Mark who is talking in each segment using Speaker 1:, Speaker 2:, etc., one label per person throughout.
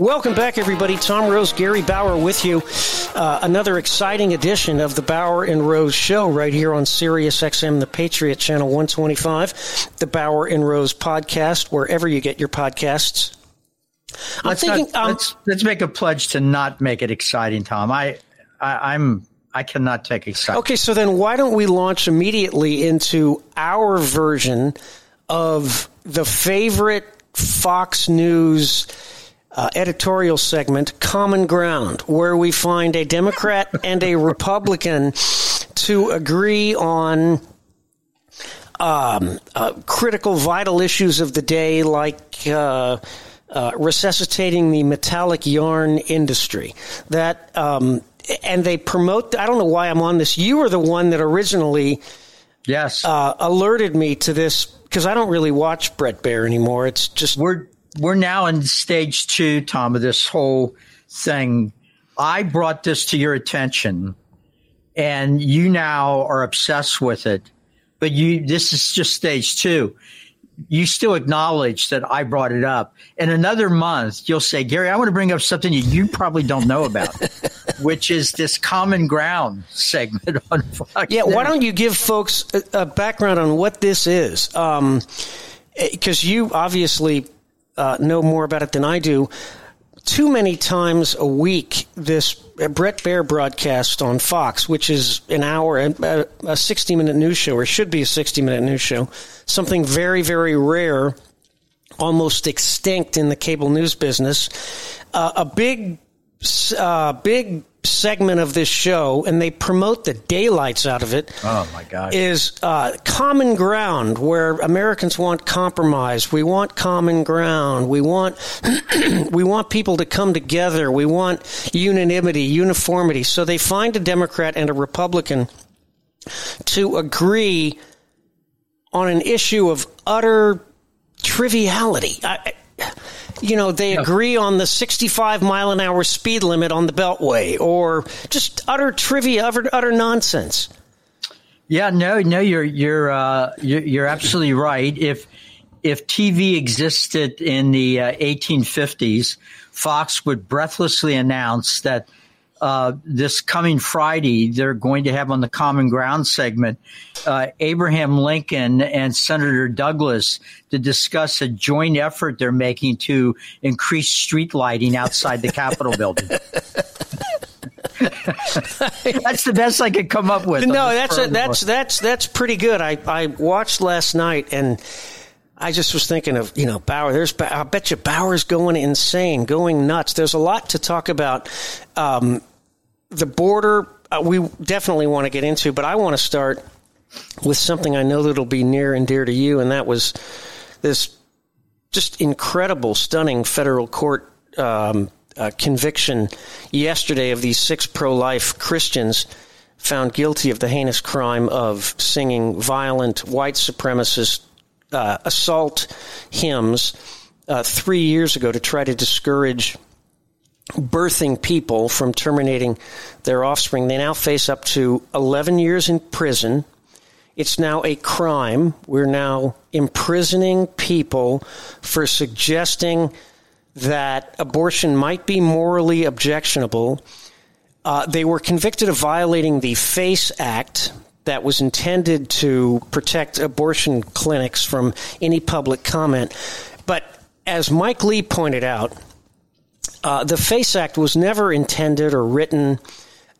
Speaker 1: Welcome back, everybody. Tom Rose, Gary Bauer with you. Uh, another exciting edition of the Bauer and Rose Show right here on Sirius XM, the Patriot Channel 125, the Bauer and Rose podcast, wherever you get your podcasts.
Speaker 2: I'm let's thinking. Not, um, let's, let's make a pledge to not make it exciting, Tom. I, I I'm I cannot take excitement.
Speaker 1: Okay, so then why don't we launch immediately into our version of the favorite Fox News uh, editorial segment, Common Ground, where we find a Democrat and a Republican to agree on um, uh, critical, vital issues of the day, like uh, uh resuscitating the metallic yarn industry. That um, and they promote. I don't know why I'm on this. You were the one that originally,
Speaker 2: yes,
Speaker 1: uh, alerted me to this because I don't really watch Bret Baier anymore. It's just
Speaker 2: we're we're now in stage two, Tom, of this whole thing. I brought this to your attention, and you now are obsessed with it. But you, this is just stage two. You still acknowledge that I brought it up. In another month, you'll say, Gary, I want to bring up something you probably don't know about, which is this common ground segment on Fox.
Speaker 1: Yeah, why don't you give folks a, a background on what this is? Because um, eh, you obviously uh, know more about it than I do. Too many times a week, this Bret Baier broadcast on Fox, which is an hour, a 60 minute news show, or should be a 60 minute news show, something very, very rare, almost extinct in the cable news business. Uh, a big, uh, big segment of this show, and they promote the daylights out of it.
Speaker 2: Oh my God!
Speaker 1: Is uh, common ground where Americans want compromise. We want common ground. We want we want people to come together. We want unanimity, uniformity. So they find a Democrat and a Republican to agree on an issue of utter triviality. I, you know, they agree on the 65 mile an hour speed limit on the Beltway or just utter trivia, utter, utter nonsense.
Speaker 2: Yeah, no, no, you're you're uh, you're, you're, absolutely right. If if TV existed in the uh, 1850s, Fox would breathlessly announce that uh, this coming Friday, they're going to have on the Common Ground segment uh, Abraham Lincoln and Senator Douglas to discuss a joint effort they're making to increase street lighting outside the Capitol building. that's the best I could come up with.
Speaker 1: No, that's a, that's that's that's pretty good. I I watched last night and. I just was thinking of, you know, Bauer. There's, I bet you Bauer's going insane, going nuts. There's a lot to talk about. Um, the border, uh, we definitely want to get into, but I want to start with something I know that'll be near and dear to you, and that was this just incredible, stunning federal court um, uh, conviction yesterday of these six pro life Christians found guilty of the heinous crime of singing violent white supremacist uh, assault hymns uh, three years ago to try to discourage birthing people from terminating their offspring. They now face up to 11 years in prison. It's now a crime. We're now imprisoning people for suggesting that abortion might be morally objectionable. Uh, they were convicted of violating the FACE Act that was intended to protect abortion clinics from any public comment. But as Mike Lee pointed out, uh, the FACE Act was never intended or written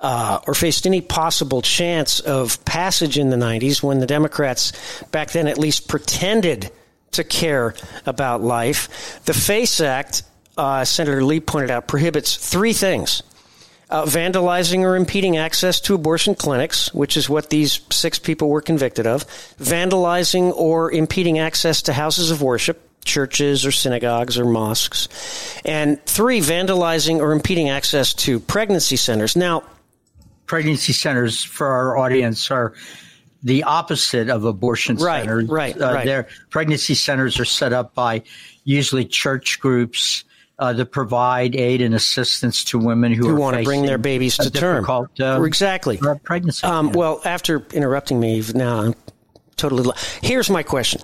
Speaker 1: uh, or faced any possible chance of passage in the 90s when the Democrats back then at least pretended to care about life. The FACE Act, uh, Senator Lee pointed out, prohibits three things. Uh, vandalizing or impeding access to abortion clinics, which is what these six people were convicted of, vandalizing or impeding access to houses of worship, churches or synagogues or mosques, and three, vandalizing or impeding access to pregnancy centers. Now,
Speaker 2: pregnancy centers for our audience are the opposite of abortion
Speaker 1: right,
Speaker 2: centers.
Speaker 1: Right,
Speaker 2: uh,
Speaker 1: right.
Speaker 2: Their pregnancy centers are set up by usually church groups uh, that provide aid and assistance to women who,
Speaker 1: who
Speaker 2: are
Speaker 1: want to bring their babies to term.
Speaker 2: Uh,
Speaker 1: exactly.
Speaker 2: Pregnancy.
Speaker 1: Um. Well, after interrupting me, now I'm totally. Here's my question.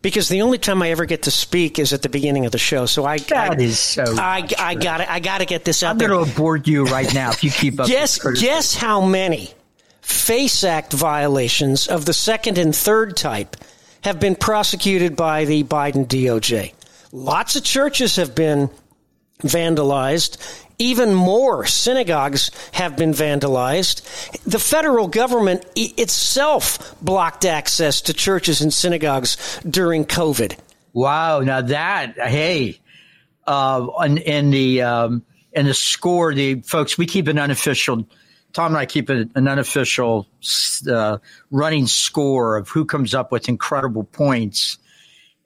Speaker 1: Because the only time I ever get to speak is at the beginning of the show, so I
Speaker 2: that
Speaker 1: I,
Speaker 2: is so.
Speaker 1: I, I got I got to get this out
Speaker 2: I'm going to abort you right now if you keep up.
Speaker 1: guess guess how many FACE Act violations of the second and third type have been prosecuted by the Biden DOJ. Lots of churches have been vandalized. Even more synagogues have been vandalized. The federal government itself blocked access to churches and synagogues during COVID.
Speaker 2: Wow! Now that hey, uh, in, in the um, in the score, the folks we keep an unofficial. Tom and I keep an, an unofficial uh, running score of who comes up with incredible points,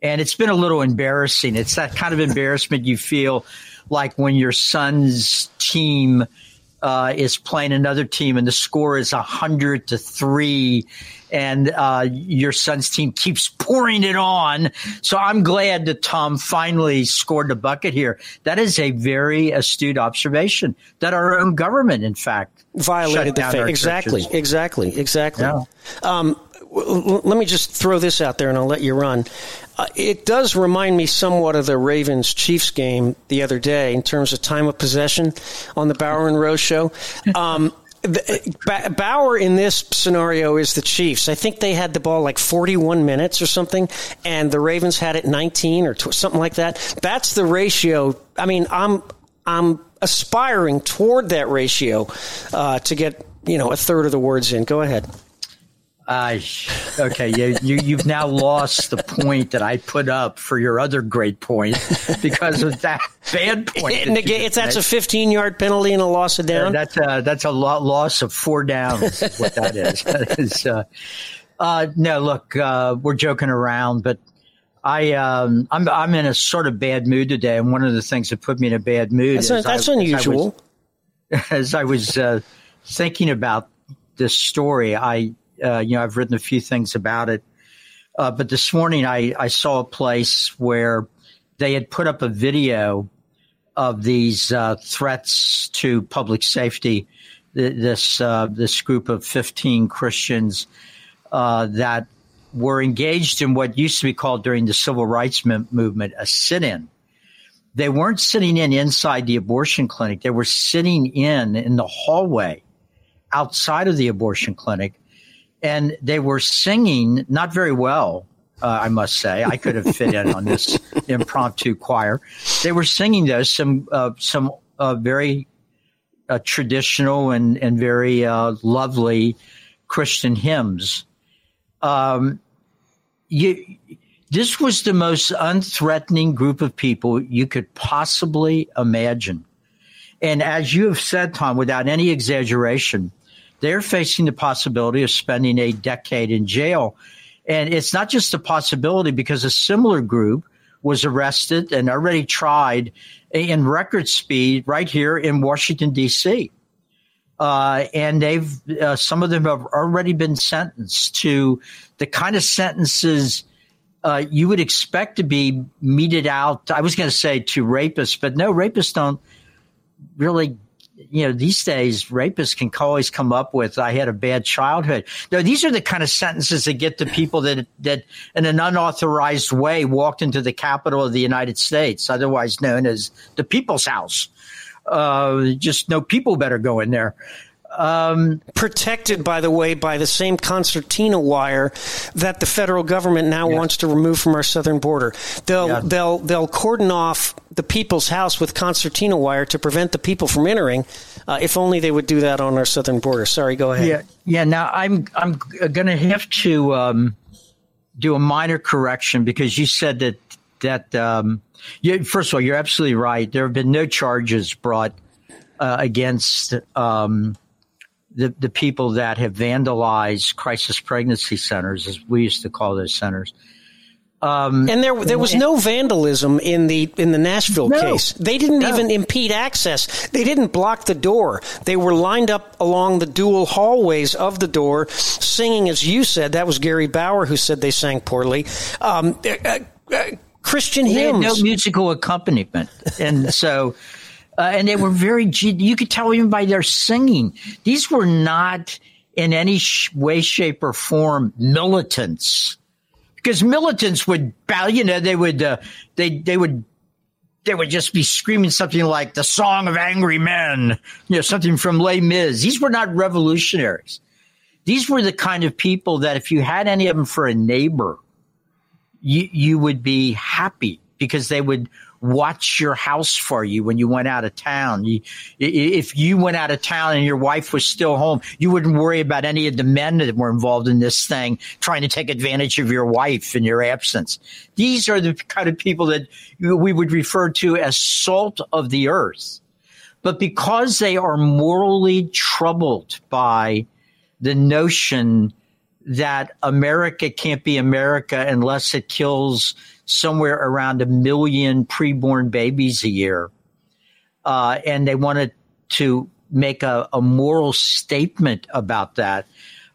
Speaker 2: and it's been a little embarrassing. It's that kind of embarrassment you feel like when your son's team uh, is playing another team and the score is 100 to 3 and uh, your son's team keeps pouring it on. So I'm glad that Tom finally scored the bucket here. That is a very astute observation that our own government, in fact,
Speaker 1: violated the faith. Exactly,
Speaker 2: churches.
Speaker 1: exactly, exactly.
Speaker 2: Yeah.
Speaker 1: Um, let me just throw this out there and I'll let you run. Uh, it does remind me somewhat of the Ravens Chiefs game the other day in terms of time of possession on the Bauer and Rose show. Um, the, Bauer in this scenario is the Chiefs. I think they had the ball like 41 minutes or something, and the Ravens had it 19 or tw- something like that. That's the ratio. I mean, I'm I'm aspiring toward that ratio uh, to get you know a third of the words in. Go ahead.
Speaker 2: Uh, okay, you, you you've now lost the point that I put up for your other great point because of that bad point.
Speaker 1: It negates, that's a 15 yard penalty and a loss of down.
Speaker 2: Yeah, that's a that's a loss of four downs. Is what that is. that is uh, uh, no, look, uh, we're joking around, but I um, I'm I'm in a sort of bad mood today, and one of the things that put me in a bad mood
Speaker 1: that's,
Speaker 2: is
Speaker 1: that's
Speaker 2: I,
Speaker 1: unusual.
Speaker 2: As I was, as I was thinking about this story, I uh, you know, I've written a few things about it. Uh, but this morning I, I saw a place where they had put up a video of these uh, threats to public safety. This uh, this group of 15 Christians uh, that were engaged in what used to be called during the civil rights movement a sit-in. They weren't sitting in inside the abortion clinic. They were sitting in in the hallway outside of the abortion clinic and they were singing not very well. Uh, I must say, I could have fit in on this impromptu choir. They were singing though some uh, some uh, very uh, traditional and and very uh, lovely Christian hymns. Um, you, this was the most unthreatening group of people you could possibly imagine, and as you have said, Tom, without any exaggeration they're facing the possibility of spending a decade in jail. And it's not just a possibility because a similar group was arrested and already tried in record speed right here in Washington, D.C. Uh, and they've, uh, some of them have already been sentenced to the kind of sentences uh, you would expect to be meted out. I was going to say to rapists, but no, rapists don't really you know, these days rapists can always come up with, I had a bad childhood. No, these are the kind of sentences that get to people that, that in an unauthorized way walked into the capital of the United States, otherwise known as the people's house. Uh, just no people better go in there.
Speaker 1: Um, Protected, by the way, by the same concertina wire that the federal government now yeah. wants to remove from our southern border. They'll yeah. they'll they'll cordon off the people's house with concertina wire to prevent the people from entering. Uh, if only they would do that on our southern border. Sorry, go ahead.
Speaker 2: Yeah, yeah. Now I'm I'm going to have to um, do a minor correction because you said that that um, you, first of all you're absolutely right. There have been no charges brought uh, against um, the the people that have vandalized crisis pregnancy centers, as we used to call those centers.
Speaker 1: Um, and there, there was no vandalism in the in the Nashville no, case. They didn't no. even impede access. They didn't block the door. They were lined up along the dual hallways of the door, singing, as you said. That was Gary Bauer who said they sang poorly. Um, uh, uh, Christian hymns.
Speaker 2: no musical accompaniment, and so. Uh, and they were very, you could tell even by their singing. These were not in any way, shape, or form militants because militants would you know, they would, uh, they, they would, they would just be screaming something like the song of angry men, you know, something from Les Mis. These were not revolutionaries. These were the kind of people that if you had any of them for a neighbor, you, you would be happy because they would watch your house for you when you went out of town. You, if you went out of town and your wife was still home, you wouldn't worry about any of the men that were involved in this thing trying to take advantage of your wife in your absence. These are the kind of people that we would refer to as salt of the earth. But because they are morally troubled by the notion that America can't be America unless it kills somewhere around a million preborn babies a year. Uh, and they wanted to make a, a moral statement about that.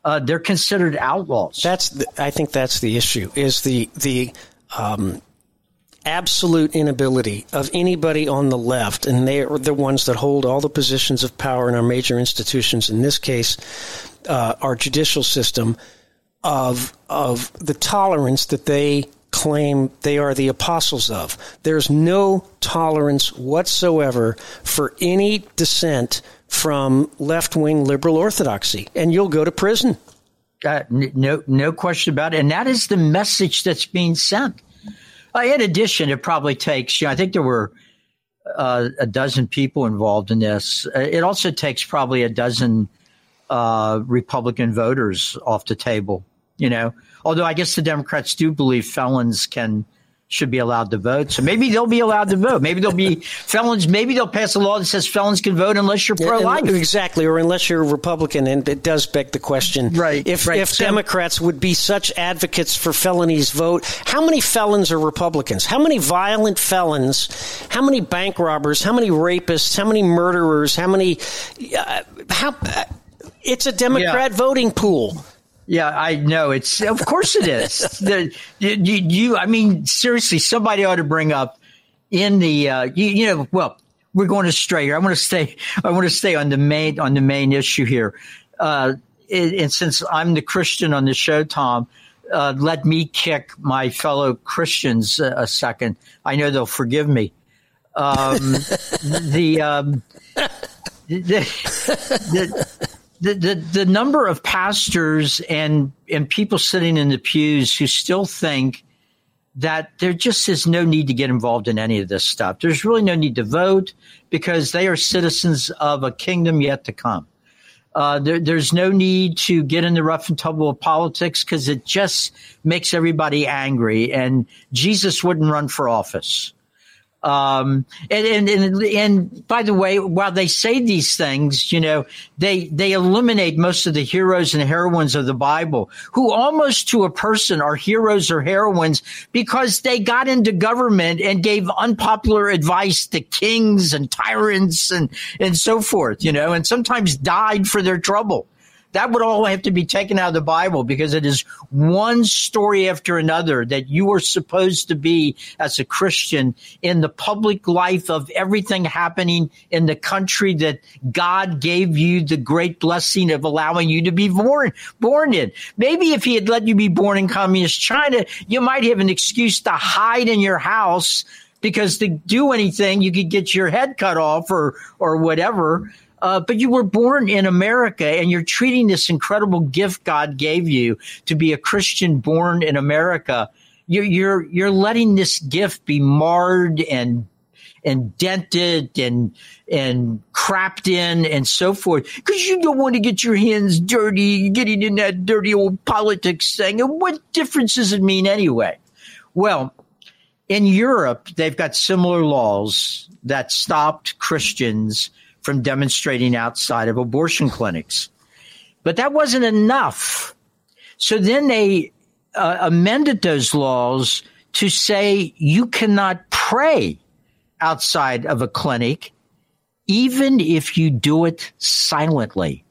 Speaker 2: Uh, they're considered outlaws.
Speaker 1: That's the, I think that's the issue is the the um, absolute inability of anybody on the left, and they are the ones that hold all the positions of power in our major institutions. In this case, uh, our judicial system of of the tolerance that they claim they are the apostles of. There's no tolerance whatsoever for any dissent from left wing liberal orthodoxy, and you'll go to prison.
Speaker 2: Uh, no, no question about it. And that is the message that's being sent. Uh, in addition, it probably takes, you know, I think there were uh, a dozen people involved in this. Uh, it also takes probably a dozen uh, Republican voters off the table, you know, Although I guess the Democrats do believe felons can should be allowed to vote. So maybe they'll be allowed to vote. Maybe they'll be felons. Maybe they'll pass a law that says felons can vote unless you're pro life.
Speaker 1: Exactly, or unless you're a Republican. And it does beg the question:
Speaker 2: right?
Speaker 1: If
Speaker 2: right.
Speaker 1: if so, Democrats would be such advocates for felonies vote, how many felons are Republicans? How many violent felons? How many bank robbers? How many rapists? How many murderers? How many? Uh, how? Uh, it's a Democrat yeah. voting pool.
Speaker 2: Yeah, I know. It's of course it is. the, you, you, I mean, seriously, somebody ought to bring up in the, uh, you, you know, well, we're going astray here. I want to stay. I want to stay on the main on the main issue here. Uh, and, and since I'm the Christian on the show, Tom, uh, let me kick my fellow Christians a, a second. I know they'll forgive me. Um, the, um, the, the the, the, the the number of pastors and, and people sitting in the pews who still think that there just is no need to get involved in any of this stuff. There's really no need to vote because they are citizens of a kingdom yet to come. Uh, there, there's no need to get in the rough and tumble of politics because it just makes everybody angry. And Jesus wouldn't run for office. Um, and, and, and, and, by the way, while they say these things, you know, they, they eliminate most of the heroes and heroines of the Bible who almost to a person are heroes or heroines because they got into government and gave unpopular advice to kings and tyrants and, and so forth, you know, and sometimes died for their trouble. That would all have to be taken out of the Bible because it is one story after another that you are supposed to be as a Christian in the public life of everything happening in the country that God gave you the great blessing of allowing you to be born, born in. Maybe if he had let you be born in communist China, you might have an excuse to hide in your house because to do anything, you could get your head cut off or, or whatever. Uh, but you were born in America and you're treating this incredible gift God gave you to be a Christian born in America. You're, you're, you're letting this gift be marred and, and dented and, and crapped in and so forth. Cause you don't want to get your hands dirty, getting in that dirty old politics thing. And what difference does it mean anyway? Well, in Europe, they've got similar laws that stopped Christians from demonstrating outside of abortion clinics. But that wasn't enough. So then they uh, amended those laws to say you cannot pray outside of a clinic, even if you do it silently.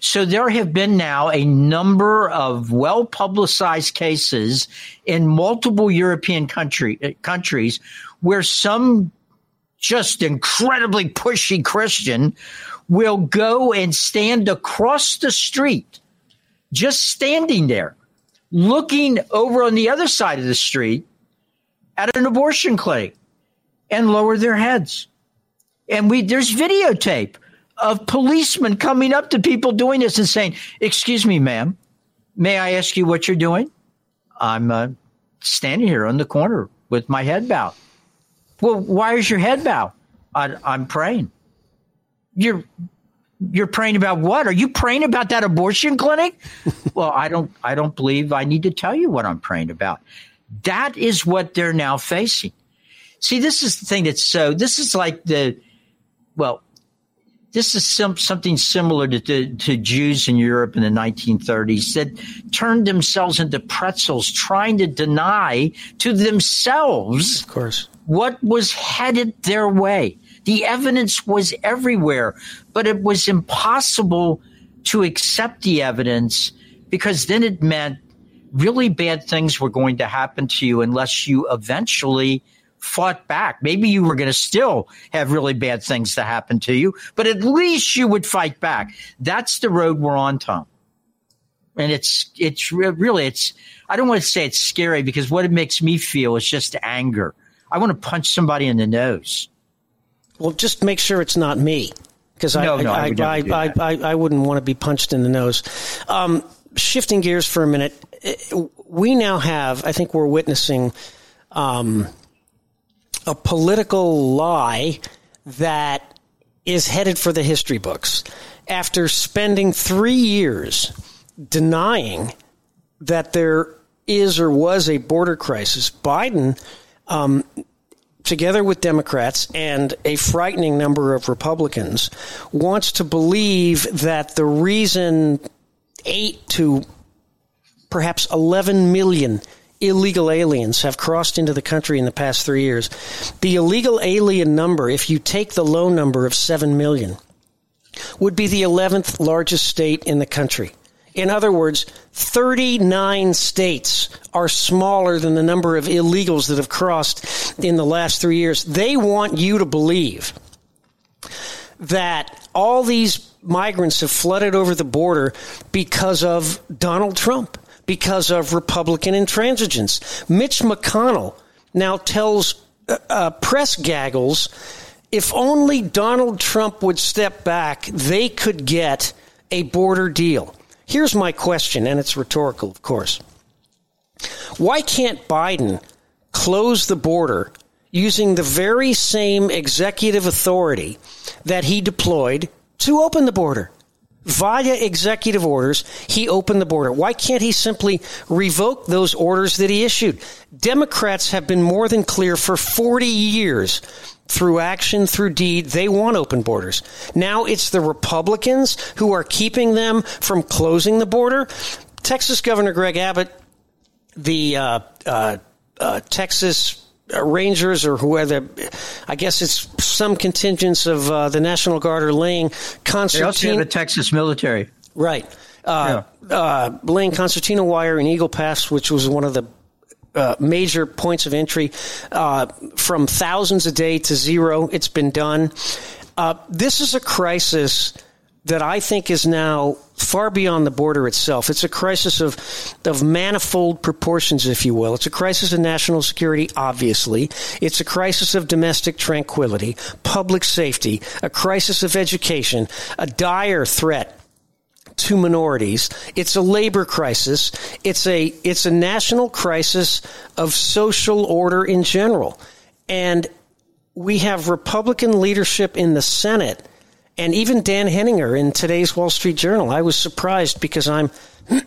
Speaker 2: So there have been now a number of well publicized cases in multiple European country, countries where some just incredibly pushy Christian will go and stand across the street, just standing there, looking over on the other side of the street at an abortion clinic and lower their heads. And we there's videotape of policemen coming up to people doing this and saying, "Excuse me, ma'am, may I ask you what you're doing?" I'm uh, standing here on the corner with my head bowed. Well, why is your head bowed? I, I'm praying. You're you're praying about what? Are you praying about that abortion clinic? well, I don't I don't believe I need to tell you what I'm praying about. That is what they're now facing. See, this is the thing that's so this is like the well, this is some, something similar to, to, to, Jews in Europe in the 1930s that turned themselves into pretzels, trying to deny to themselves,
Speaker 1: of course,
Speaker 2: what was headed their way. The evidence was everywhere, but it was impossible to accept the evidence because then it meant really bad things were going to happen to you unless you eventually fought back. Maybe you were going to still have really bad things to happen to you, but at least you would fight back. That's the road we're on, Tom. And it's, it's really, it's, I don't want to say it's scary because what it makes me feel is just anger. I want to punch somebody in the nose.
Speaker 1: Well, just make sure it's not me because no, I, no, I, I, I, I, I, wouldn't want to be punched in the nose. Um, shifting gears for a minute, we now have, I think we're witnessing, um, a political lie that is headed for the history books. After spending three years denying that there is or was a border crisis, Biden, um, together with Democrats and a frightening number of Republicans, wants to believe that the reason eight to perhaps 11 million illegal aliens have crossed into the country in the past three years. The illegal alien number, if you take the low number of 7 million, would be the 11th largest state in the country. In other words, 39 states are smaller than the number of illegals that have crossed in the last three years. They want you to believe that all these migrants have flooded over the border because of Donald Trump because of Republican intransigence. Mitch McConnell now tells uh, uh, press gaggles if only Donald Trump would step back, they could get a border deal. Here's my question, and it's rhetorical, of course. Why can't Biden close the border using the very same executive authority that he deployed to open the border? via executive orders, he opened the border. Why can't he simply revoke those orders that he issued? Democrats have been more than clear for 40 years through action, through deed, they want open borders. Now it's the Republicans who are keeping them from closing the border. Texas Governor Greg Abbott, the uh, uh, uh, Texas Rangers or whoever, I guess it's some contingents of uh, the National Guard are laying concertina. They
Speaker 2: also have the Texas military.
Speaker 1: Right. Uh, yeah. uh, laying concertina wire in Eagle Pass, which was one of the uh, major points of entry, uh, from thousands a day to zero. It's been done. this is a crisis that I think is now far beyond the border itself. It's a crisis of, of manifold proportions, if you will. It's a crisis of national security, obviously. It's a crisis of domestic tranquility, public safety, a crisis of education, a dire threat to minorities. It's a labor crisis. It's a, it's a national crisis of social order in general. And we have Republican leadership in the Senate – and even Dan Henninger in today's Wall Street Journal. I was surprised because I'm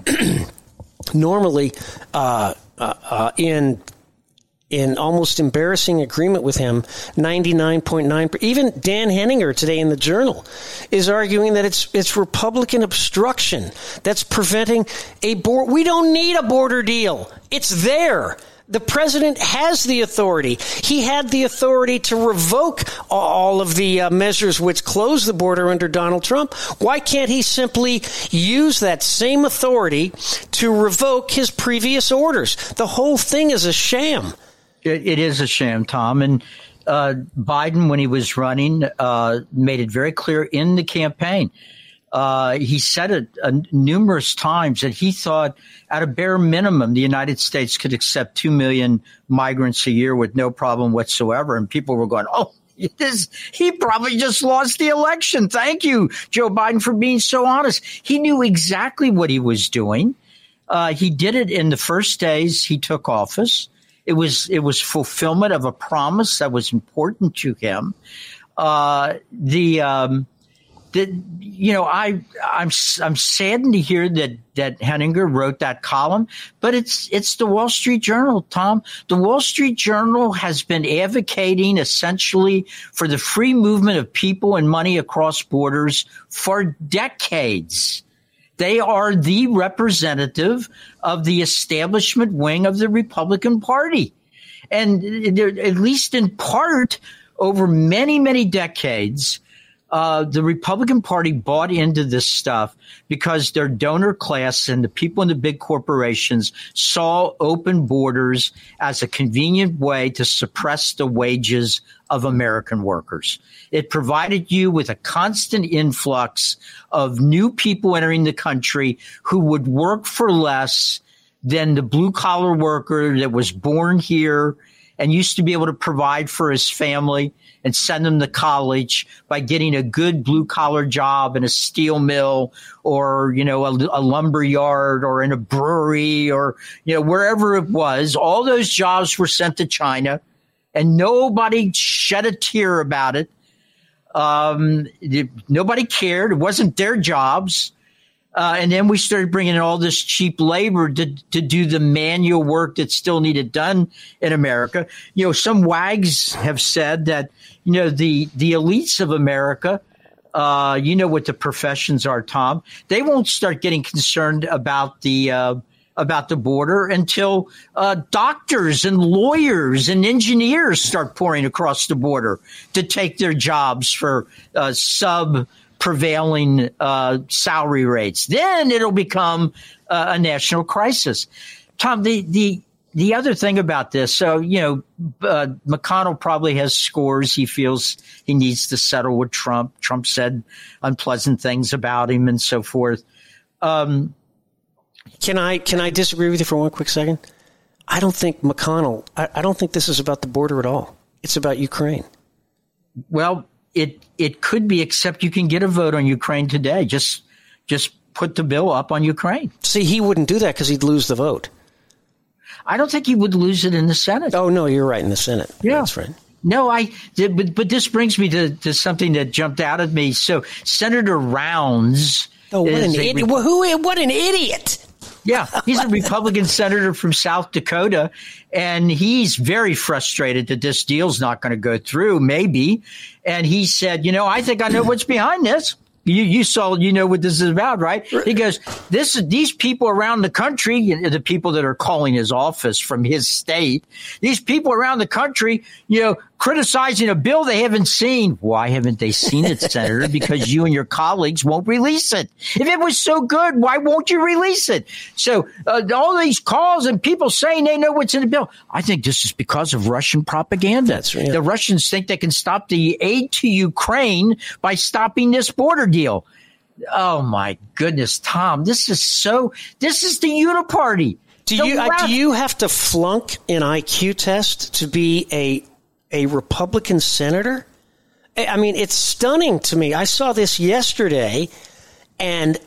Speaker 1: normally uh, uh, uh, in in almost embarrassing agreement with him 99.9 even Dan Henninger today in the journal is arguing that it's it's republican obstruction that's preventing a board we don't need a border deal it's there the president has the authority. He had the authority to revoke all of the uh, measures which closed the border under Donald Trump. Why can't he simply use that same authority to revoke his previous orders? The whole thing is a sham.
Speaker 2: It, it is a sham, Tom. And uh, Biden, when he was running, uh, made it very clear in the campaign uh, he said it uh, numerous times that he thought, at a bare minimum, the United States could accept two million migrants a year with no problem whatsoever. And people were going, "Oh, this, he probably just lost the election. Thank you, Joe Biden, for being so honest. He knew exactly what he was doing. Uh, he did it in the first days he took office. It was it was fulfillment of a promise that was important to him. Uh, the um, you know I I'm I'm saddened to hear that that Henninger wrote that column, but it's it's the Wall Street Journal, Tom. The Wall Street Journal has been advocating essentially for the free movement of people and money across borders for decades. They are the representative of the establishment wing of the Republican Party. And at least in part, over many, many decades, uh, the Republican Party bought into this stuff because their donor class and the people in the big corporations saw open borders as a convenient way to suppress the wages of American workers. It provided you with a constant influx of new people entering the country who would work for less than the blue collar worker that was born here and used to be able to provide for his family and send them to college by getting a good blue collar job in a steel mill or, you know, a, a lumber yard or in a brewery or, you know, wherever it was. All those jobs were sent to China and nobody shed a tear about it. Um, nobody cared. It wasn't their jobs. Uh, and then we started bringing in all this cheap labor to, to do the manual work that still needed done in America. You know, some wags have said that, you know, the, the elites of America, uh, you know what the professions are, Tom. They won't start getting concerned about the, uh, about the border until uh, doctors and lawyers and engineers start pouring across the border to take their jobs for uh, sub prevailing uh, salary rates. Then it'll become uh, a national crisis. Tom, the the the other thing about this, so you know, uh, McConnell probably has scores. He feels he needs to settle with Trump. Trump said unpleasant things about him and so forth. Um,
Speaker 1: can I can I disagree with you for one quick second? I don't think McConnell. I, I don't think this is about the border at all. It's about Ukraine.
Speaker 2: Well, it it could be, except you can get a vote on Ukraine today. Just just put the bill up on Ukraine.
Speaker 1: See, he wouldn't do that because he'd lose the vote.
Speaker 2: I don't think he would lose it in the Senate.
Speaker 1: Oh no, you're right in the Senate.
Speaker 2: Yeah,
Speaker 1: that's right.
Speaker 2: No, I but but this brings me to, to something that jumped out at me. So Senator Rounds.
Speaker 1: Oh, what an idiot! who? What an idiot!
Speaker 2: Yeah, he's a Republican senator from South Dakota, and he's very frustrated that this deal's not going to go through, maybe. And he said, You know, I think I know what's behind this. You, you saw, you know what this is about, right? He goes, this is these people around the country, the people that are calling his office from his state, these people around the country, you know, criticizing a bill they haven't seen. Why haven't they seen it, Senator? because you and your colleagues won't release it. If it was so good, why won't you release it? So uh, all these calls and people saying they know what's in the bill. I think this is because of Russian propaganda.
Speaker 1: That's right.
Speaker 2: The Russians think they can stop the aid to Ukraine by stopping this border deal. Oh my goodness, Tom, this is so. This is the uniparty.
Speaker 1: Do you uh, do you have to flunk an IQ test to be a a Republican senator? I mean, it's stunning to me. I saw this yesterday and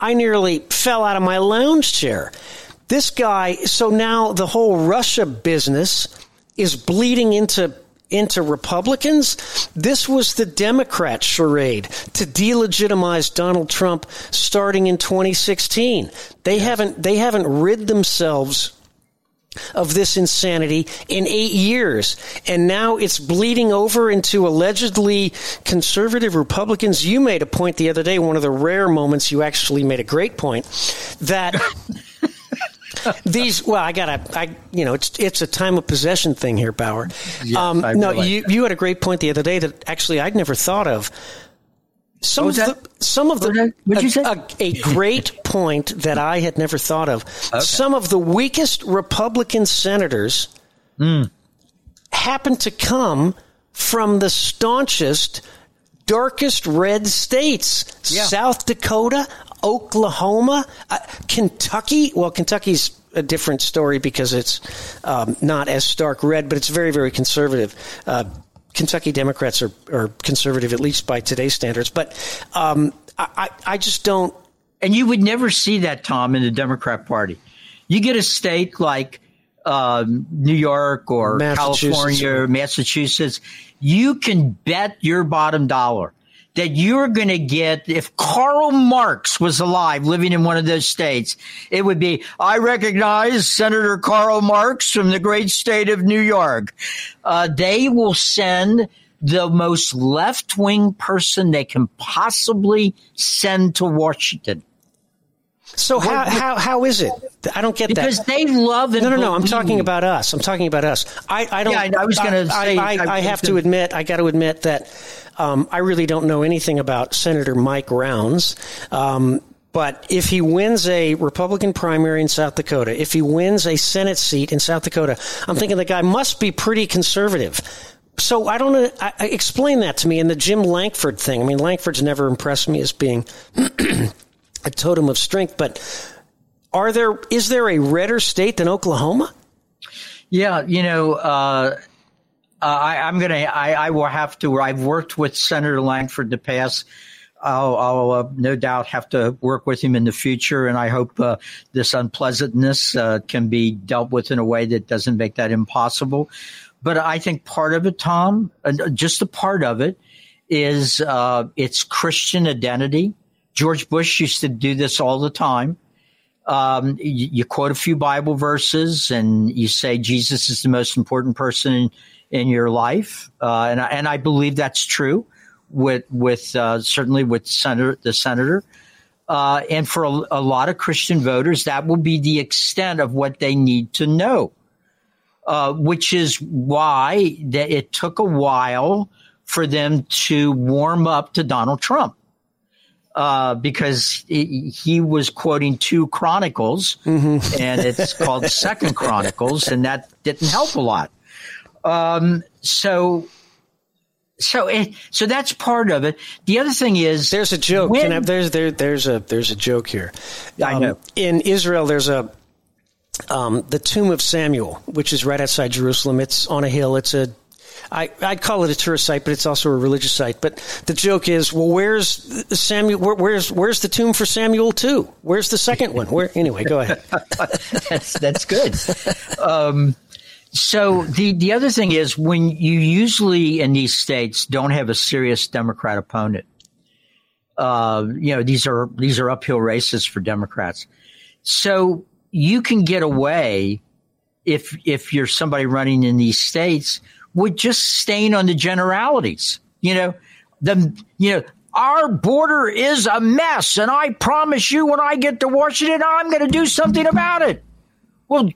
Speaker 1: I nearly fell out of my lounge chair. This guy, so now the whole Russia business is bleeding into into Republicans. This was the Democrat charade to delegitimize Donald Trump starting in 2016. They haven't they haven't rid themselves of this insanity in eight years. And now it's bleeding over into allegedly conservative Republicans. You made a point the other day, one of the rare moments you actually made a great point, that. these well i gotta i you know it's it's a time of possession thing here bauer
Speaker 2: Yes,
Speaker 1: um, no you you had a great point the other day that actually i'd never thought of some of the some of the
Speaker 2: did you
Speaker 1: a-
Speaker 2: say?
Speaker 1: A, a great point that I had never thought of. Some of the weakest Republican senators
Speaker 2: Hmm.
Speaker 1: happen to come from the staunchest, darkest red states:
Speaker 2: Yeah.
Speaker 1: South Dakota, Oklahoma, uh, Kentucky. Well, Kentucky's a different story because it's um, not as stark red, but it's very, very conservative. Uh, Kentucky Democrats are, are conservative, at least by today's standards. But um, I, I I just don't.
Speaker 2: And you would never see that, Tom, in the Democrat Party. You get a state like um, New York or
Speaker 1: Massachusetts.
Speaker 2: California or Massachusetts, you can bet your bottom dollar that you're going to get, if Karl Marx was alive living in one of those states, it would be, I recognize Senator Karl Marx from the great state of New York. Uh, they will send the most left wing person they can possibly send to Washington.
Speaker 1: So how, how how is it? I don't get
Speaker 2: Because
Speaker 1: that.
Speaker 2: Because they love and
Speaker 1: No, no, no. I'm talking about us. I'm talking about us. I, I don't.
Speaker 2: Yeah, I- I was gonna say-
Speaker 1: I, I,
Speaker 2: I-
Speaker 1: I have to admit. I got to admit that um, I really don't know anything about Senator Mike Rounds. Um, but if he wins a Republican primary in South Dakota, if he wins a Senate seat in South Dakota, I'm thinking the guy must be pretty conservative. So I don't know. I, I, explain that to me. And the Jim Lankford thing. I mean, Lankford's never impressed me as being a totem of strength, but are there is there a redder state than Oklahoma?
Speaker 2: Yeah, you know, uh, uh, I, I'm gonna. I, I will have to. I've worked with Senator Lankford the past. I'll, I'll uh, no doubt have to work with him in the future, and I hope uh, this unpleasantness uh, can be dealt with in a way that doesn't make that impossible. But I think part of it, Tom, uh, just a part of it, is uh, its Christian identity. George Bush used to do this all the time um, you, you quote a few Bible verses and you say Jesus is the most important person in, your life, uh, and I, and I believe that's true with with uh, certainly with senator the senator, uh, and for a, a lot of Christian voters, that will be the extent of what they need to know, uh, which is why that it took a while for them to warm up to Donald Trump uh, because he, he was quoting two Chronicles, and it's called Second Chronicles, and that didn't help a lot. Um, so, so it, so that's part of it. The other thing is
Speaker 1: There's a joke.
Speaker 2: When-
Speaker 1: I- there's there there's a there's a joke here.
Speaker 2: I know.
Speaker 1: In Israel, there's a um, the tomb of Samuel, which is right outside Jerusalem. It's on a hill. It's a I, I'd call it a tourist site, but it's also a religious site. But the joke is, well, where's Samuel? Where, where's where's the tomb for Samuel too? Where's the second one? Where anyway? Go ahead.
Speaker 2: that's that's good. Um, so the the other thing is when you usually in these states don't have a serious Democrat opponent. Uh, you know these are these are uphill races for Democrats, so you can get away if if you're somebody running in these states with just staying on the generalities. You know the you know our border is a mess, and I promise you, when I get to Washington, I'm going to do something about it. Well,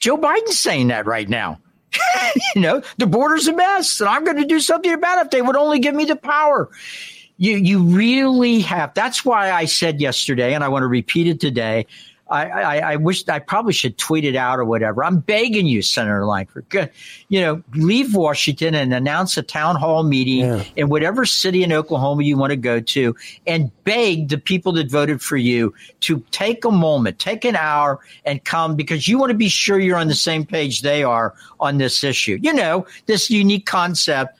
Speaker 2: Joe Biden's saying that right now. you know, the border's a mess, and I'm going to do something about it if they would only give me the power. You you really have. That's why I said yesterday, and I want to repeat it today. I, I, I wish I probably should tweet it out or whatever. I'm begging you, Senator Lankford, you know, leave Washington and announce a town hall meeting
Speaker 1: Yeah.
Speaker 2: in whatever city in Oklahoma you want to go to and beg the people that voted for you to take a moment, take an hour and come because you want to be sure you're on the same page they are on this issue. You know, this unique concept.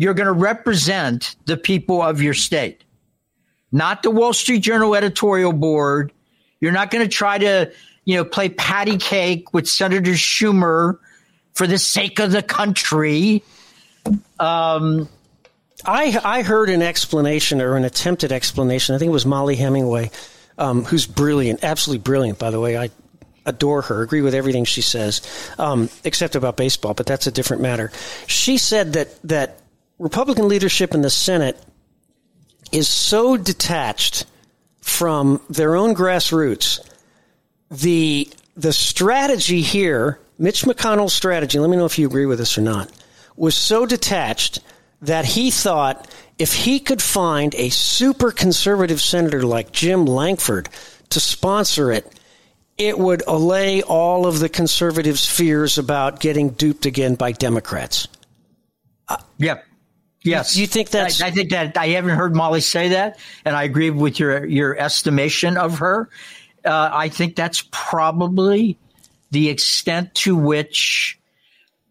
Speaker 2: You're going to represent the people of your state, not the Wall Street Journal editorial board. You're not going to try to, you know, play patty cake with Senator Schumer for the sake of the country. Um,
Speaker 1: I I heard an explanation or an attempted explanation. I think it was Mollie Hemingway, um, who's brilliant, absolutely brilliant. By the way, I adore her, agree with everything she says, um, except about baseball, but that's a different matter. She said that that Republican leadership in the Senate is so detached from their own grassroots. The the strategy here, Mitch McConnell's strategy, let me know if you agree with this or not, was so detached that he thought if he could find a super conservative senator like Jim Lankford to sponsor it, it would allay all of the conservatives' fears about getting duped again by Democrats.
Speaker 2: Uh, yep. Yes.
Speaker 1: You think that's?
Speaker 2: I, I, think that I haven't heard Mollie say that, and I agree with your your estimation of her. Uh, I think that's probably the extent to which.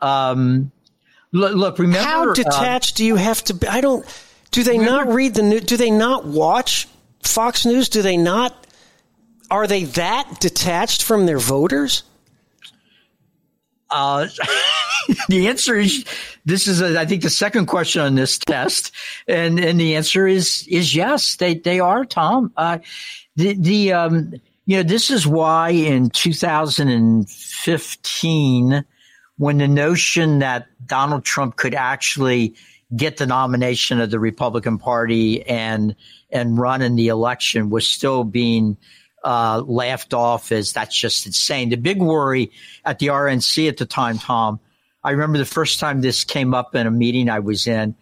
Speaker 2: Um, look, look, remember
Speaker 1: how detached uh, do you have to be? I don't. Do they remember, not read the news? Do they not watch Fox News? Do they not? Are they that detached from their voters?
Speaker 2: Uh, the answer is this is a, I think the second question on this test, and and the answer is is yes. They they are Tom. Uh, the the um, you know this is why in 2015, when the notion that Donald Trump could actually get the nomination of the Republican Party and and run in the election was still being uh, laughed off as that's just insane. The big worry at the RNC at the time, Tom, I remember the first time this came up in a meeting I was in.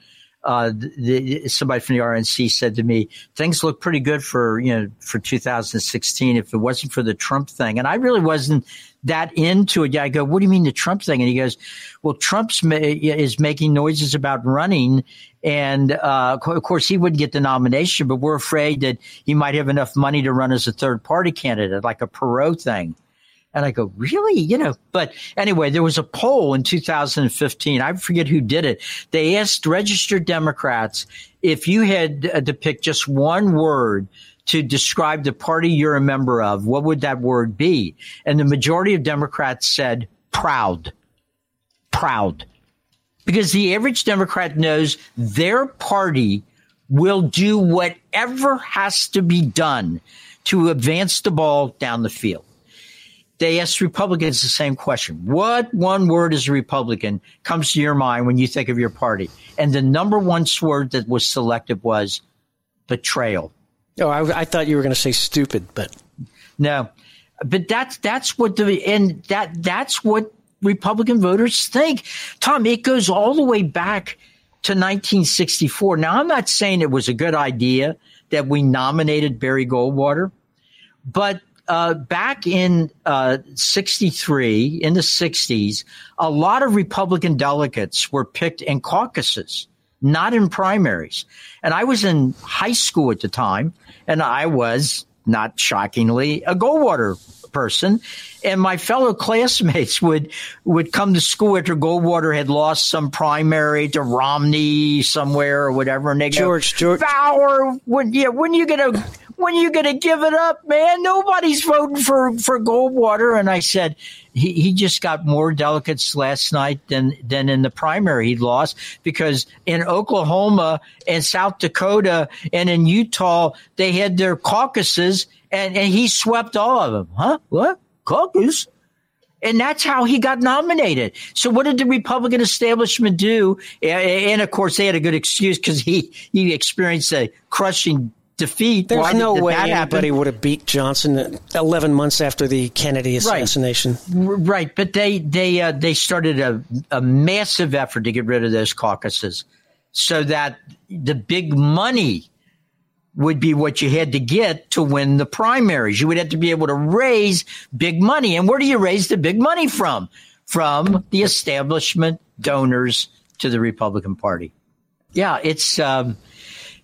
Speaker 2: Uh, the, somebody from the RNC said to me, "Things look pretty good for you know for 2016 if it wasn't for the Trump thing." And I really wasn't that into it. I go, "What do you mean the Trump thing?" And he goes, "Well, Trump's ma- is making noises about running, and uh, of course, he wouldn't get the nomination, but we're afraid that he might have enough money to run as a third party candidate, like a Perot thing. And I go, really? You know, but anyway, there was a poll in 2015. I forget who did it. They asked registered Democrats if you had uh, to pick just one word to describe the party you're a member of, what would that word be? And the majority of Democrats said proud. Proud because the average Democrat knows their party will do whatever has to be done to advance the ball down the field. They asked Republicans the same question. What one word as a Republican comes to your mind when you think of your party? And the number one word that was selected was betrayal.
Speaker 1: Oh, I, I thought you were going to say stupid, but
Speaker 2: no. But that's that's what the and that that's what Republican voters think. Tom, it goes all the way back to 1964. Now, I'm not saying it was a good idea that we nominated Barry Goldwater, but uh, back in uh, 63, in the 60s, a lot of Republican delegates were picked in caucuses, not in primaries. And I was in high school at the time, and I was, not shockingly, a Goldwater person. And my fellow classmates would would come to school after Goldwater had lost some primary to Romney somewhere or whatever, and they
Speaker 1: George,
Speaker 2: go,
Speaker 1: George,
Speaker 2: Bauer, when yeah, when you gonna when you gonna give it up, man? Nobody's voting for for Goldwater. And I said, he, he just got more delegates last night than than in the primary he lost because in Oklahoma and South Dakota and in Utah they had their caucuses and, and he swept all of them. Huh? What? Caucus? And that's how he got nominated. So what did the Republican establishment do? And of course, they had a good excuse because he, he experienced a crushing defeat.
Speaker 1: There's Why no way anybody would have beat Johnson 11 months after the Kennedy assassination.
Speaker 2: Right, right. but they they uh, they started a, a massive effort to get rid of those caucuses, so that the big money would be what you had to get to win the primaries. You would have to be able to raise big money. And where do you raise the big money from? From the establishment donors to the Republican Party. Yeah, it's um,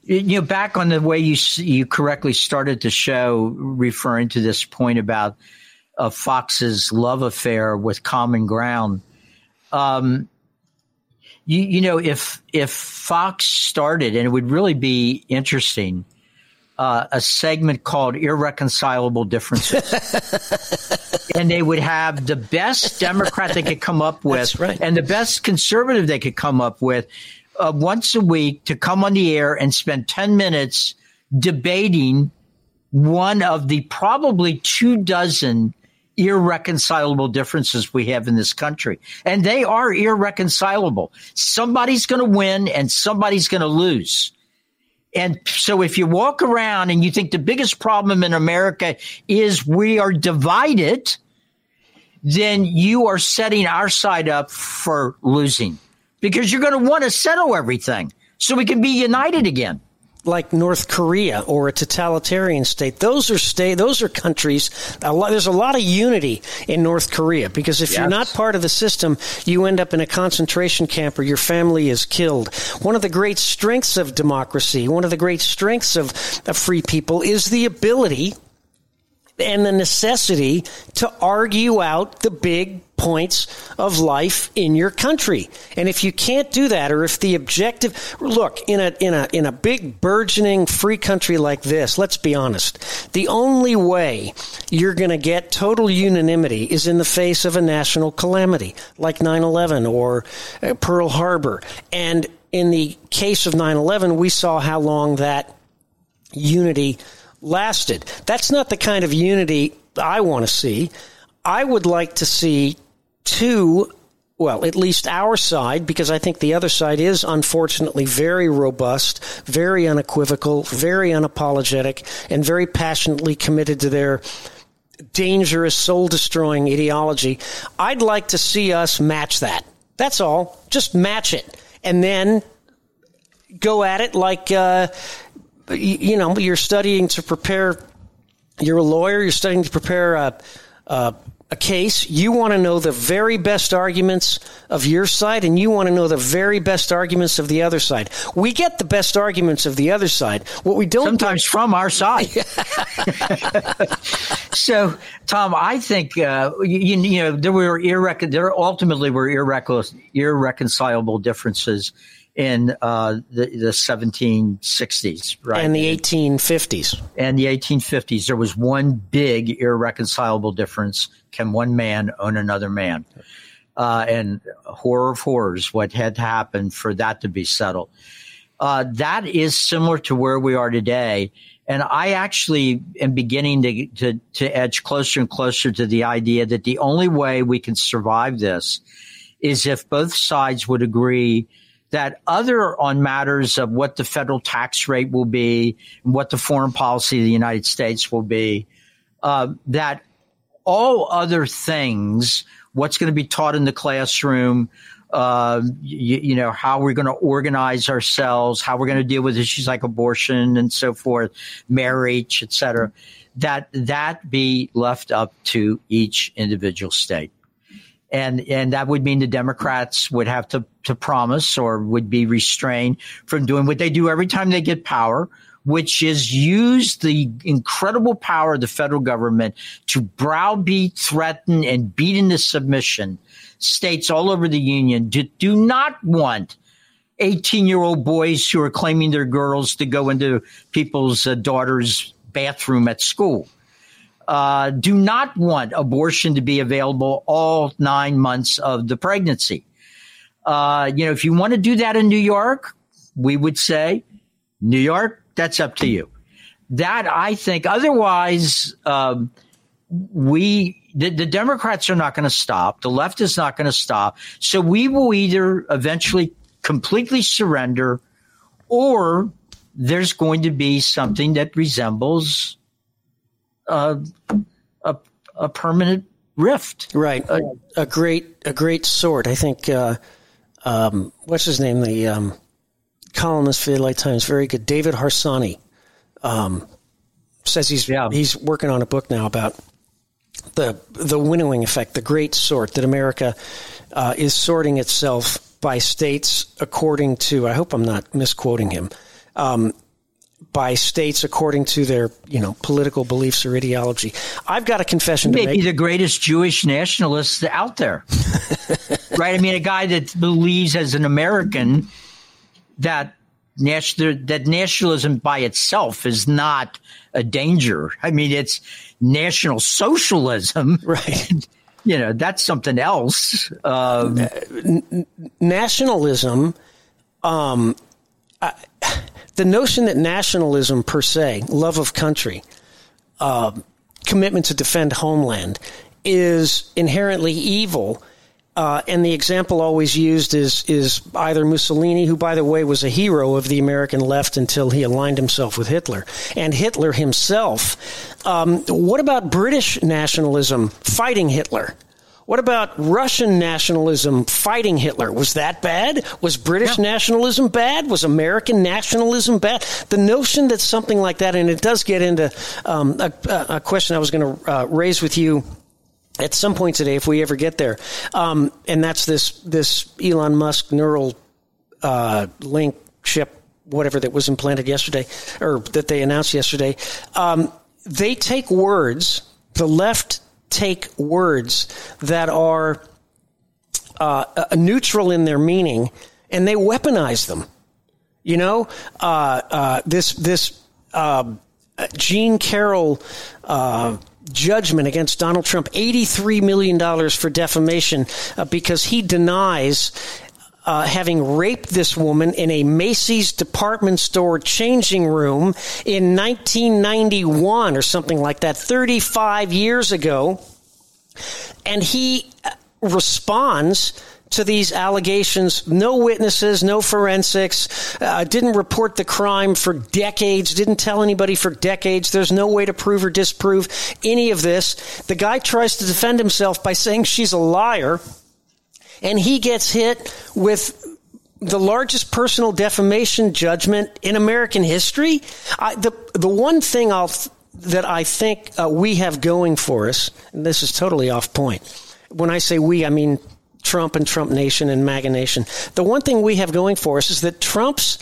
Speaker 2: you know back on the way you you correctly started the show, referring to this point about uh, Fox's love affair with Common Ground. Um, you, you know, if if Fox started, and it would really be interesting uh, a segment called Irreconcilable Differences. and they would have the best Democrat they could come up with
Speaker 1: right.
Speaker 2: and the best conservative they could come up with uh, once a week to come on the air and spend 10 minutes debating one of the probably two dozen irreconcilable differences we have in this country. And they are irreconcilable. Somebody's going to win and somebody's going to lose. And so if you walk around and you think the biggest problem in America is we are divided, then you are setting our side up for losing because you're going to want to settle everything so we can be united again
Speaker 1: like North Korea or a totalitarian state. Those are state. Those are countries. A lot, there's a lot of unity in North Korea because if yes. you're not part of the system, you end up in a concentration camp or your family is killed. One of the great strengths of democracy, one of the great strengths of, of free people, is the ability and the necessity to argue out the big points of life in your country. And if you can't do that, or if the objective, look, in a, in a, in a big burgeoning free country like this, let's be honest, the only way you're going to get total unanimity is in the face of a national calamity like 9-11 or uh, Pearl Harbor. And in the case of 9-11, we saw how long that unity lasted. That's not the kind of unity I want to see. I would like to see two well, at least our side, because I think the other side is unfortunately very robust, very unequivocal, very unapologetic, and very passionately committed to their dangerous, soul destroying ideology. I'd like to see us match that. That's all. Just match it. And then go at it like, uh, you know, you're studying to prepare. You're a lawyer. You're studying to prepare a, a, a case. You want to know the very best arguments of your side, and you want to know the very best arguments of the other side. We get the best arguments of the other side. What we don't
Speaker 2: sometimes from our side. so, Tom, I think uh, you, you, know there were irrecon- there ultimately were irrecon- irreconcilable differences in uh, the, the 1760s, right?
Speaker 1: And the 1850s.
Speaker 2: And the 1850s. There was one big irreconcilable difference. Can one man own another man? Uh, and horror of horrors, what had happened for that to be settled. Uh, that is similar to where we are today. And I actually am beginning to, to, to edge closer and closer to the idea that the only way we can survive this is if both sides would agree – that other on matters of what the federal tax rate will be and what the foreign policy of the United States will be, uh, that all other things, what's going to be taught in the classroom, uh, you, you, know, how we're going to organize ourselves, how we're going to deal with issues like abortion and so forth, marriage, et cetera, that that be left up to each individual state and and that would mean the Democrats would have to to promise or would be restrained from doing what they do every time they get power, which is use the incredible power of the federal government to browbeat, threaten, and beat into submission states all over the union do, do not want 18 year old boys who are claiming they're girls to go into people's uh, daughters' bathroom at school uh, do not want abortion to be available all nine months of the pregnancy. Uh, you know, if you want to do that in New York, we would say, New York, that's up to you. That I think, otherwise, um, we the, the, Democrats are not going to stop. The left is not going to stop. So we will either eventually completely surrender, or there's going to be something that resembles a, a, a permanent rift.
Speaker 1: Right. A, a, great a great sort. I think. Uh, um, what's his name? The um, columnist for the LA Times, very good. David Harsanyi um, says he's yeah. he's working on a book now about the the winnowing effect, the great sort that America uh, is sorting itself by states according to. I hope I'm not misquoting him. Um, by states according to their, you know, political beliefs or ideology. I've got a confession
Speaker 2: Maybe
Speaker 1: to make.
Speaker 2: the greatest Jewish nationalist out there. right? I mean, a guy that believes as an American that national that nationalism by itself is not a danger. I mean, it's national socialism.
Speaker 1: Right.
Speaker 2: you know, that's something else. Um,
Speaker 1: nationalism um, I, the notion that nationalism per se, love of country, uh, commitment to defend homeland, is inherently evil. Uh, and the example always used is is either Mussolini, who, by the way, was a hero of the American left until he aligned himself with Hitler, and Hitler himself. Um, what about British nationalism fighting Hitler? What about Russian nationalism fighting Hitler? Was that bad? Was British yeah. nationalism bad? Was American nationalism bad? The notion that something like that, and it does get into um, a, a, question I was going to uh, raise with you at some point today, if we ever get there, um, and that's this this Elon Musk neural uh, link chip, whatever that was implanted yesterday, or that they announced yesterday. Um, they take words. The left take words that are uh, neutral in their meaning, and they weaponize them. You know, uh, uh, this this uh, Carroll uh, judgment against Donald Trump, $83 million for defamation uh, because he denies uh, having raped this woman in a Macy's department store changing room in 1991 or something like that, 35 years ago. And he uh, responds to these allegations. No witnesses, no forensics, uh, didn't report the crime for decades, didn't tell anybody for decades. There's no way to prove or disprove any of this. The guy tries to defend himself by saying she's a liar, and he gets hit with the largest personal defamation judgment in American history. I, the the one thing I'll that I think uh, we have going for us, and this is totally off point. When I say we, I mean Trump and Trump Nation and MAGA Nation. The one thing we have going for us is that Trump's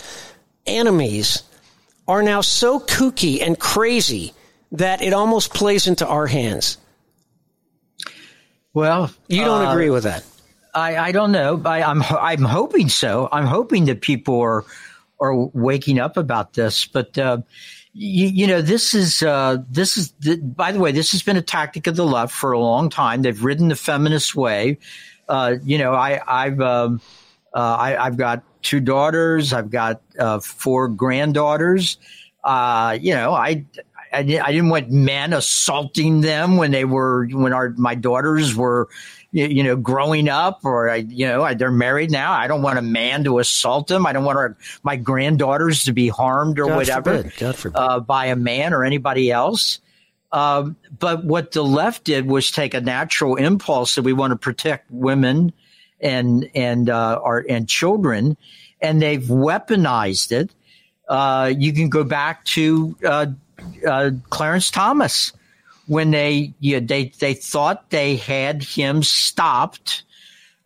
Speaker 1: enemies are now so kooky and crazy that it almost plays into our hands.
Speaker 2: Well,
Speaker 1: you don't uh, agree with that.
Speaker 2: I, I don't know. I, I'm I'm hoping so. I'm hoping that people are are waking up about this. But uh, you, you, know, this is uh, this is the, by the way, this has been a tactic of the left for a long time. They've ridden the feminist wave uh, you know, I, I've um, uh, I, have got two daughters. I've got uh, four granddaughters. Uh, you know, I, I, I didn't want men assaulting them when they were when our my daughters were you, know, growing up or I, you know, I, they're married now. I don't want a man to assault them. I don't want our, my granddaughters to be harmed or
Speaker 1: God
Speaker 2: whatever
Speaker 1: forbid. Uh,
Speaker 2: by a man or anybody else. Um, but what the left did was take a natural impulse that we want to protect women and and uh, our and children, and they've weaponized it. Uh, you can go back to uh, uh Clarence Thomas when they you know, they they thought they had him stopped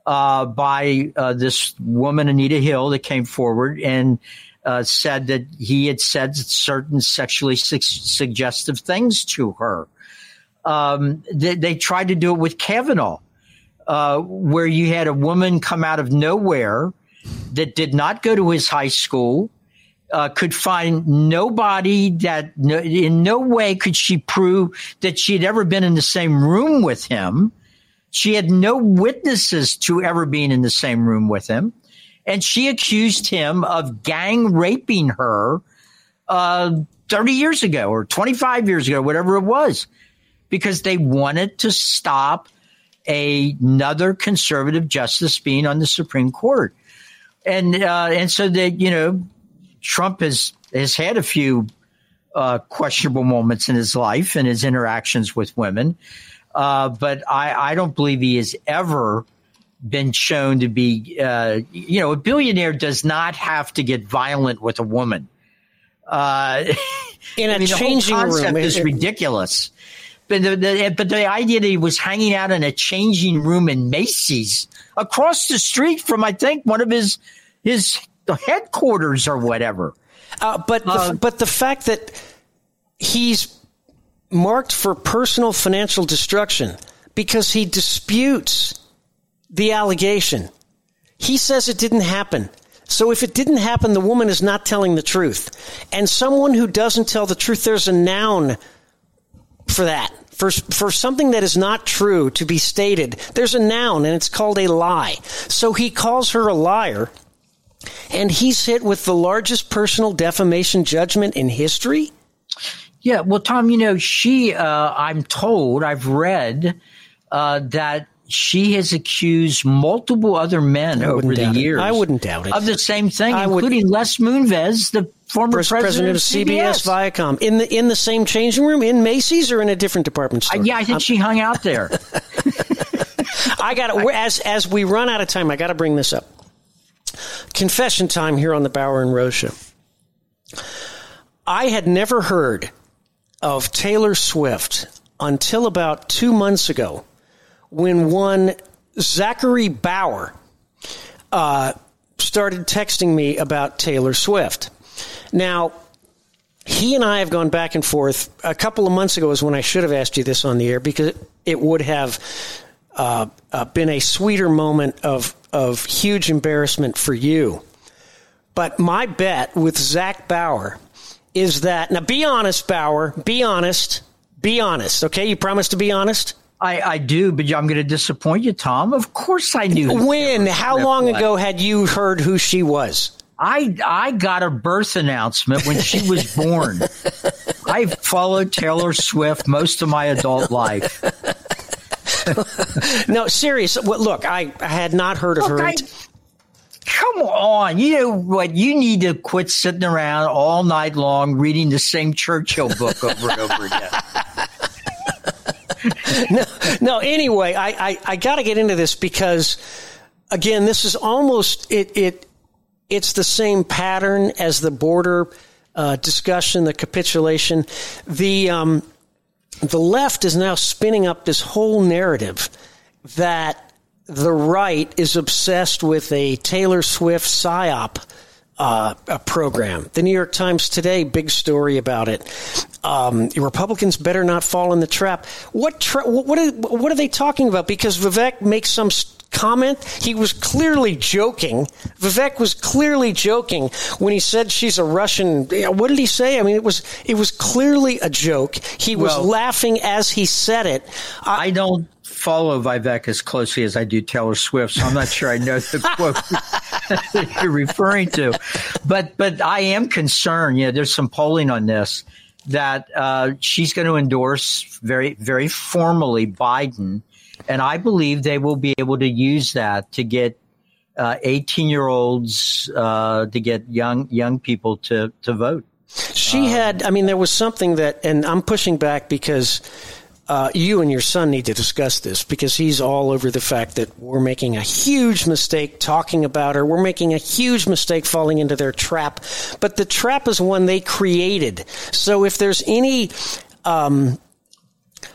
Speaker 2: uh, by uh, this woman Anita Hill that came forward and uh, said that he had said certain sexually su- suggestive things to her. Um, they, they, tried to do it with Kavanaugh, uh, where you had a woman come out of nowhere that did not go to his high school, uh, could find nobody that no, in no way could she prove that she had ever been in the same room with him. She had no witnesses to ever being in the same room with him and she accused him of gang raping her uh, 30 years ago or 25 years ago, whatever it was, because they wanted to stop a, another conservative justice being on the Supreme Court. And uh, and so that you know, Trump has has had a few uh, questionable moments in his life and his interactions with women, uh, but I, I don't believe he has ever been shown to be, uh, you know, a billionaire does not have to get violent with a woman. Uh,
Speaker 1: In a I mean, changing
Speaker 2: the whole concept
Speaker 1: room
Speaker 2: is ridiculous. But the, the, but the idea that he was hanging out in a changing room in Macy's across the street from, I think, one of his his headquarters or whatever.
Speaker 1: Uh, but uh, the, but the fact that he's marked for personal financial destruction because he disputes the allegation. He says it didn't happen. So if it didn't happen, the woman is not telling the truth. And someone who doesn't tell the truth, there's a noun for that. For, for something that is not true to be stated, there's a noun and it's called a lie. So he calls her a liar and he's hit with the largest personal defamation judgment in history.
Speaker 2: Yeah, well, Tom, you know, she, uh, I'm told, I've read uh, that she has accused multiple other men over the years.
Speaker 1: It. I wouldn't doubt it
Speaker 2: of the same thing, I including would, Les Moonves, the former president,
Speaker 1: president, of CBS, CBS, Viacom, in the in the same changing room in Macy's or in a different department store.
Speaker 2: Uh, yeah, I think um, she hung out there.
Speaker 1: I got to as as we run out of time. I got to bring this up. Confession time here on the Bauer and Rose. I had never heard of Taylor Swift until about two months ago when one Zachary Bauer uh, started texting me about Taylor Swift. Now, he and I have gone back and forth. A couple of months ago is when I should have asked you this on the air because it would have uh, uh, been a sweeter moment of of huge embarrassment for you. But my bet with Zach Bauer is that now be honest, Bauer, be honest, be honest. Okay, you promise to be honest.
Speaker 2: I, I do, but I'm going to disappoint you, Tom. Of course, I knew.
Speaker 1: When? How long ago had you heard who she was?
Speaker 2: I I got a birth announcement when she was born. I followed Taylor Swift most of my adult life.
Speaker 1: No, serious. Look, I, I had not heard of look, her. I,
Speaker 2: come on. You know what? You need to quit sitting around all night long reading the same Churchill book over and over again.
Speaker 1: no, no. Anyway, I, I, I got to get into this because, again, this is almost it. It it's the same pattern as the border uh, discussion, the capitulation. The um, the left is now spinning up this whole narrative that the right is obsessed with a Taylor Swift psyop uh, a program. The New York Times today, big story about it. Um, Republicans better not fall in the trap. What tra- what are, what are they talking about? Because Vivek makes some comment. He was clearly joking. Vivek was clearly joking when he said she's a Russian. What did he say? I mean, it was it was clearly a joke. He was well, laughing as he said it.
Speaker 2: I, I don't follow Vivek as closely as I do Taylor Swift, so I'm not sure I know the quote you're referring to. But but I am concerned. Yeah, there's some polling on this that uh, she's going to endorse very very formally Biden and I believe they will be able to use that to get 18 uh, year olds uh, to get young young people to to vote.
Speaker 1: She um, had, I mean, there was something that, and I'm pushing back because uh, you and your son need to discuss this because he's all over the fact that we're making a huge mistake talking about her. We're making a huge mistake falling into their trap. But the trap is one they created. So if there's any um,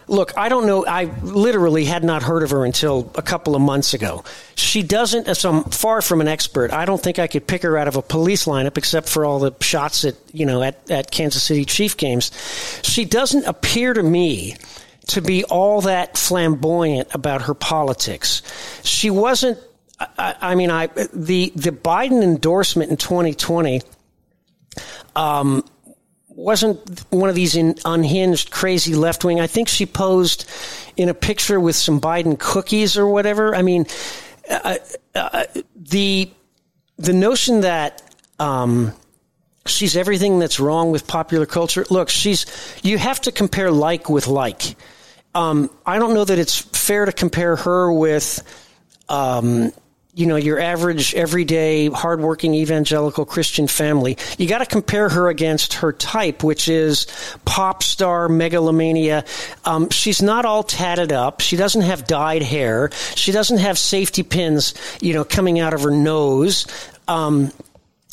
Speaker 1: Look, I don't know. I literally had not heard of her until a couple of months ago. She doesn't, as I'm far from an expert, I don't think I could pick her out of a police lineup except for all the shots at, you know, at, at Kansas City Chief games. She doesn't appear to me to be all that flamboyant about her politics. She wasn't, I, I mean, I, the, the Biden endorsement in 2020, um, wasn't one of these in, unhinged, crazy left wing. I think she posed in a picture with some Biden cookies or whatever. I mean, uh, uh, the the notion that um, she's everything that's wrong with popular culture. Look, she's you have to compare like with like. Um, I don't know that it's fair to compare her with. Um, you know, your average, everyday, hardworking evangelical Christian family. You got to compare her against her type, which is pop star megalomania. Um, she's not all tatted up. She doesn't have dyed hair. She doesn't have safety pins, you know, coming out of her nose. Um,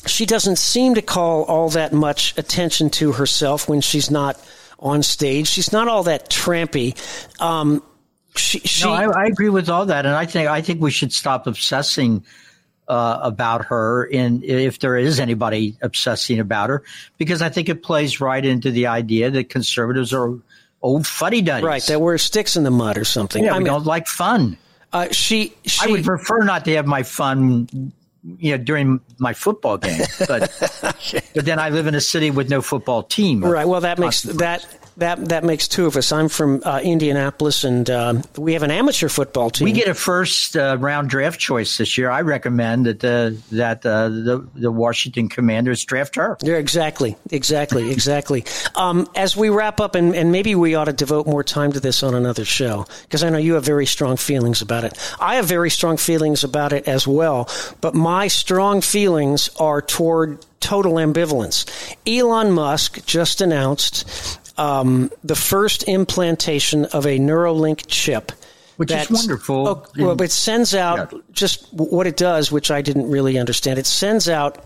Speaker 1: she doesn't seem to call all that much attention to herself when she's not on stage. She's not all that trampy. Um,
Speaker 2: she, she, no, I, I, agree with all that, and I think I think we should stop obsessing uh, about her, and if there is anybody obsessing about her, because I think it plays right into the idea that conservatives are old fuddy duddies,
Speaker 1: right? That wear sticks in the mud or something.
Speaker 2: Yeah, I we mean, don't like fun.
Speaker 1: Uh, she, she,
Speaker 2: I would prefer not to have my fun you know, during my football game. But but then I live in a city with no football team.
Speaker 1: Right. Well, that makes that that that makes two of us. I'm from uh, Indianapolis, and uh, we have an amateur football team.
Speaker 2: We get a first uh, round draft choice this year. I recommend that the that uh, the the Washington Commanders draft her.
Speaker 1: Yeah, exactly, exactly, exactly. Um, as we wrap up, and, and maybe we ought to devote more time to this on another show because I know you have very strong feelings about it. I have very strong feelings about it as well, but my strong feelings are toward total ambivalence. Elon Musk just announced um, the first implantation of a Neuralink chip.
Speaker 2: Which is wonderful. Oh,
Speaker 1: well, it sends out yeah. just what it does, which I didn't really understand. It sends out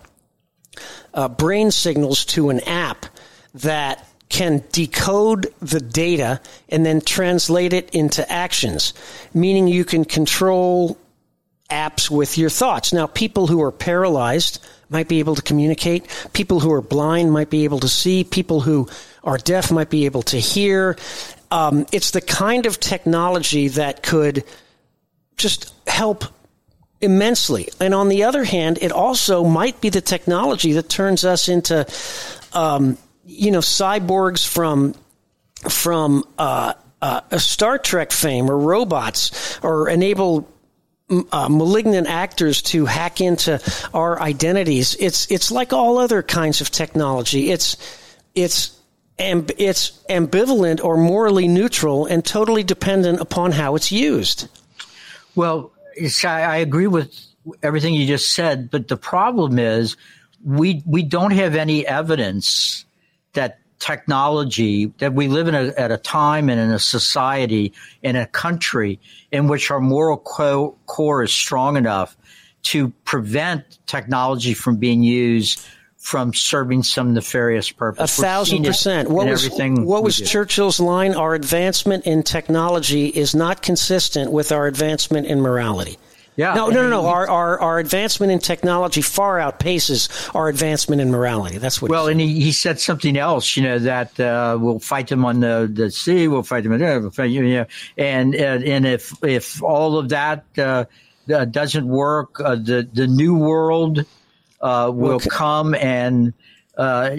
Speaker 1: uh, brain signals to an app that can decode the data and then translate it into actions, meaning you can control apps with your thoughts. Now, people who are paralyzed might be able to communicate. People who are blind might be able to see. People who are deaf might be able to hear. Um, it's the kind of technology that could just help immensely. And on the other hand, it also might be the technology that turns us into, um, you know, cyborgs from from uh, uh, a Star Trek fame or robots or enable uh, malignant actors to hack into our identities. It's it's like all other kinds of technology. It's it's amb- it's ambivalent or morally neutral and totally dependent upon how it's used.
Speaker 2: Well, I agree with everything you just said, but the problem is we we don't have any evidence that technology that we live in a, at a time and in a society in a country in which our moral co- core is strong enough to prevent technology from being used from serving some nefarious purpose.
Speaker 1: A thousand percent. What was, what was Churchill's line? Our advancement in technology is not consistent with our advancement in morality.
Speaker 2: Yeah.
Speaker 1: No, no, no, no. Our, our, our advancement in technology far outpaces our advancement in morality. That's what.
Speaker 2: Well,
Speaker 1: and
Speaker 2: he, he said something else. You know that uh, we'll fight them on the, the sea. We'll fight them. Uh, we'll fight, you know, and and if if all of that uh doesn't work, uh, the the new world uh, will okay. come and.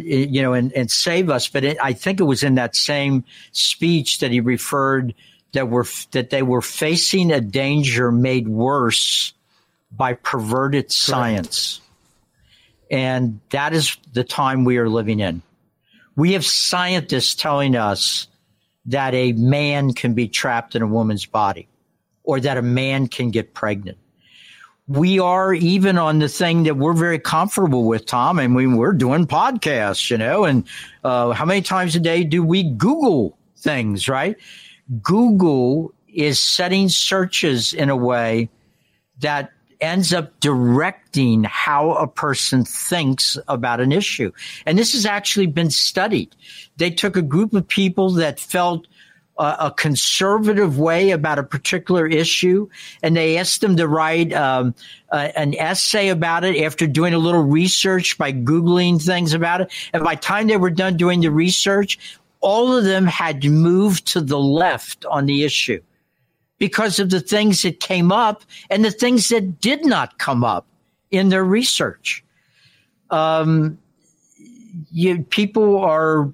Speaker 2: you know, and, and save us. But it, I think it was in that same speech that he referred that were that they were facing a danger made worse by perverted science. And that is the time we are living in. We have scientists telling us that a man can be trapped in a woman's body or that a man can get pregnant. We are even on the thing that we're very comfortable with, Tom, and we, we're doing podcasts, you know, and uh, how many times a day do we Google things, right? Google is setting searches in a way that ends up directing how a person thinks about an issue. And this has actually been studied. They took a group of people that felt a conservative way about a particular issue, and they asked them to write um, uh, an essay about it after doing a little research by Googling things about it. And by the time they were done doing the research, all of them had moved to the left on the issue because of the things that came up and the things that did not come up in their research. Um, you, people are.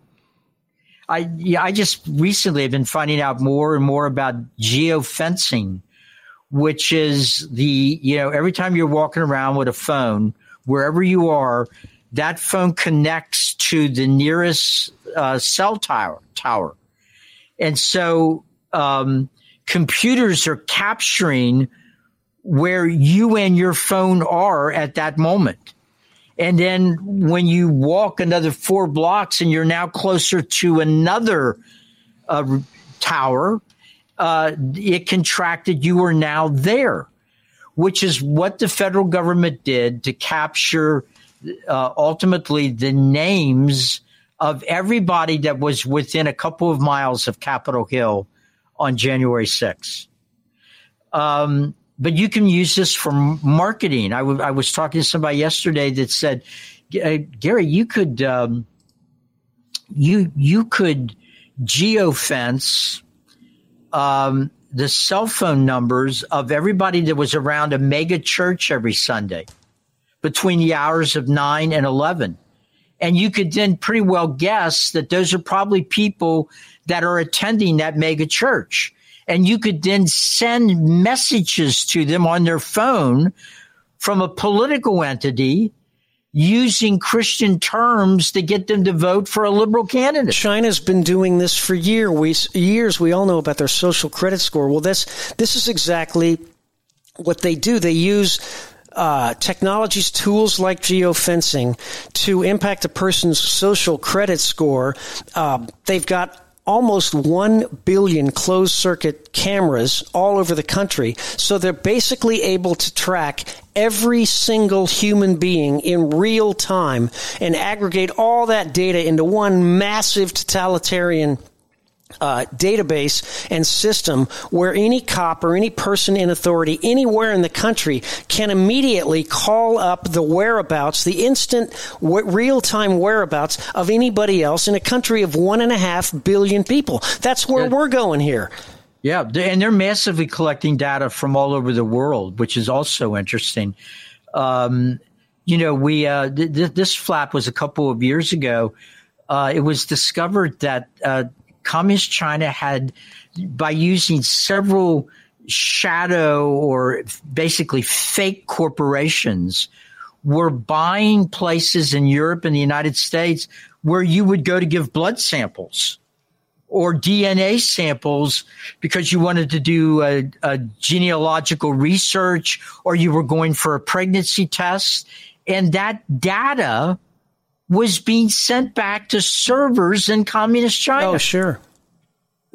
Speaker 2: I yeah, I just recently have been finding out more and more about geofencing, which is the you know every time you're walking around with a phone, wherever you are, that phone connects to the nearest uh, cell tower. Tower, and so um, computers are capturing where you and your phone are at that moment. And then when you walk another four blocks and you're now closer to another uh, tower, uh, it contracted you are now there, which is what the federal government did to capture uh, ultimately the names of everybody that was within a couple of miles of Capitol Hill on January 6th. Um, but you can use this for marketing. I, w- I was talking to somebody yesterday that said, Gary, you could um, you you could geofence um, the cell phone numbers of everybody that was around a mega church every Sunday between the hours of 9 and 11 And you could then pretty well guess that those are probably people that are attending that mega church. And you could then send messages to them on their phone from a political entity using Christian terms to get them to vote for a liberal candidate.
Speaker 1: China's been doing this for year, we, years. We all know about their social credit score. Well, this this is exactly what they do. They use uh, technologies, tools like geofencing to impact a person's social credit score. Uh, they've got almost 1 billion closed circuit cameras all over the country. So they're basically able to track every single human being in real time and aggregate all that data into one massive totalitarian uh, database and system where any cop or any person in authority anywhere in the country can immediately call up the whereabouts, the instant w- real time whereabouts of anybody else in a country of one and a half billion people. That's where we're going here.
Speaker 2: Yeah, and they're massively collecting data from all over the world, which is also interesting. Um, you know, we uh, th- this flap was a couple of years ago. Uh, it was discovered that uh, communist China had, by using several shadow or basically fake corporations, were buying places in Europe and the United States where you would go to give blood samples or DNA samples because you wanted to do a, a, genealogical research or you were going for a pregnancy test. And that data was being sent back to servers in communist China.
Speaker 1: Oh, sure.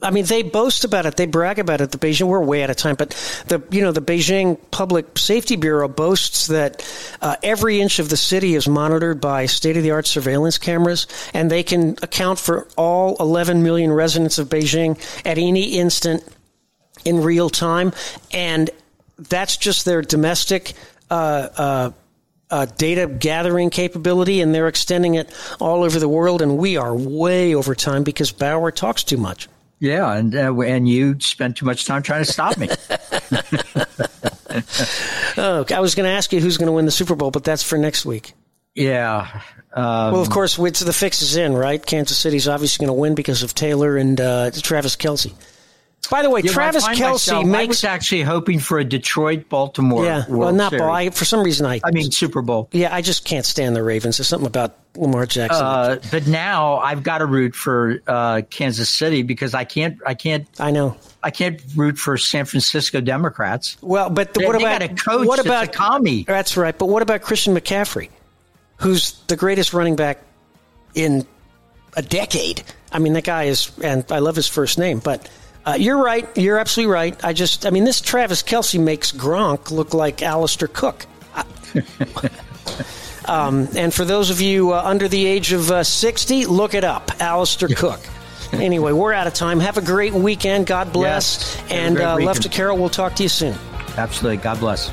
Speaker 1: I mean, they boast about it. They brag about it. The Beijing, we're way out of time, but the, you know, the Beijing Public Safety Bureau boasts that uh, every inch of the city is monitored by state of the art surveillance cameras, and they can account for all 11 million residents of Beijing at any instant in real time. And that's just their domestic, uh, uh, uh, data gathering capability, and they're extending it all over the world. And we are way over time because Bauer talks too much.
Speaker 2: Yeah, and uh, and you spent too much time trying to stop me.
Speaker 1: oh, I was going to ask you who's going to win the Super Bowl, but that's for next week.
Speaker 2: Yeah.
Speaker 1: Um, well, of course, the fix is in, right? Kansas City's obviously going to win because of Taylor and uh, Travis Kelce. By the way, yeah, Travis Kelce myself, makes. I
Speaker 2: was actually hoping for a Detroit Baltimore.
Speaker 1: Yeah, World well, not ball. I, for some reason, I.
Speaker 2: I mean Super Bowl.
Speaker 1: Yeah, I just can't stand the Ravens. There's something about Lamar Jackson.
Speaker 2: Uh, but now I've got to root for uh, Kansas City because I can't. I can't.
Speaker 1: I know.
Speaker 2: I can't root for San Francisco Democrats.
Speaker 1: Well, but the, they, what
Speaker 2: they
Speaker 1: about
Speaker 2: a coach? What about a commie?
Speaker 1: That's right. But what about Christian McCaffrey, who's the greatest running back in a decade? I mean, that guy is, and I love his first name, but uh, you're right. You're absolutely right. I just, I mean, this Travis Kelce makes Gronk look like Alistair Cooke. um, and for those of you uh, under the age of uh, 60, look it up Alistair Cooke. anyway, we're out of time. Have a great weekend. God bless. Yes, and uh, Left to Carol, we'll talk to you soon.
Speaker 2: Absolutely. God bless.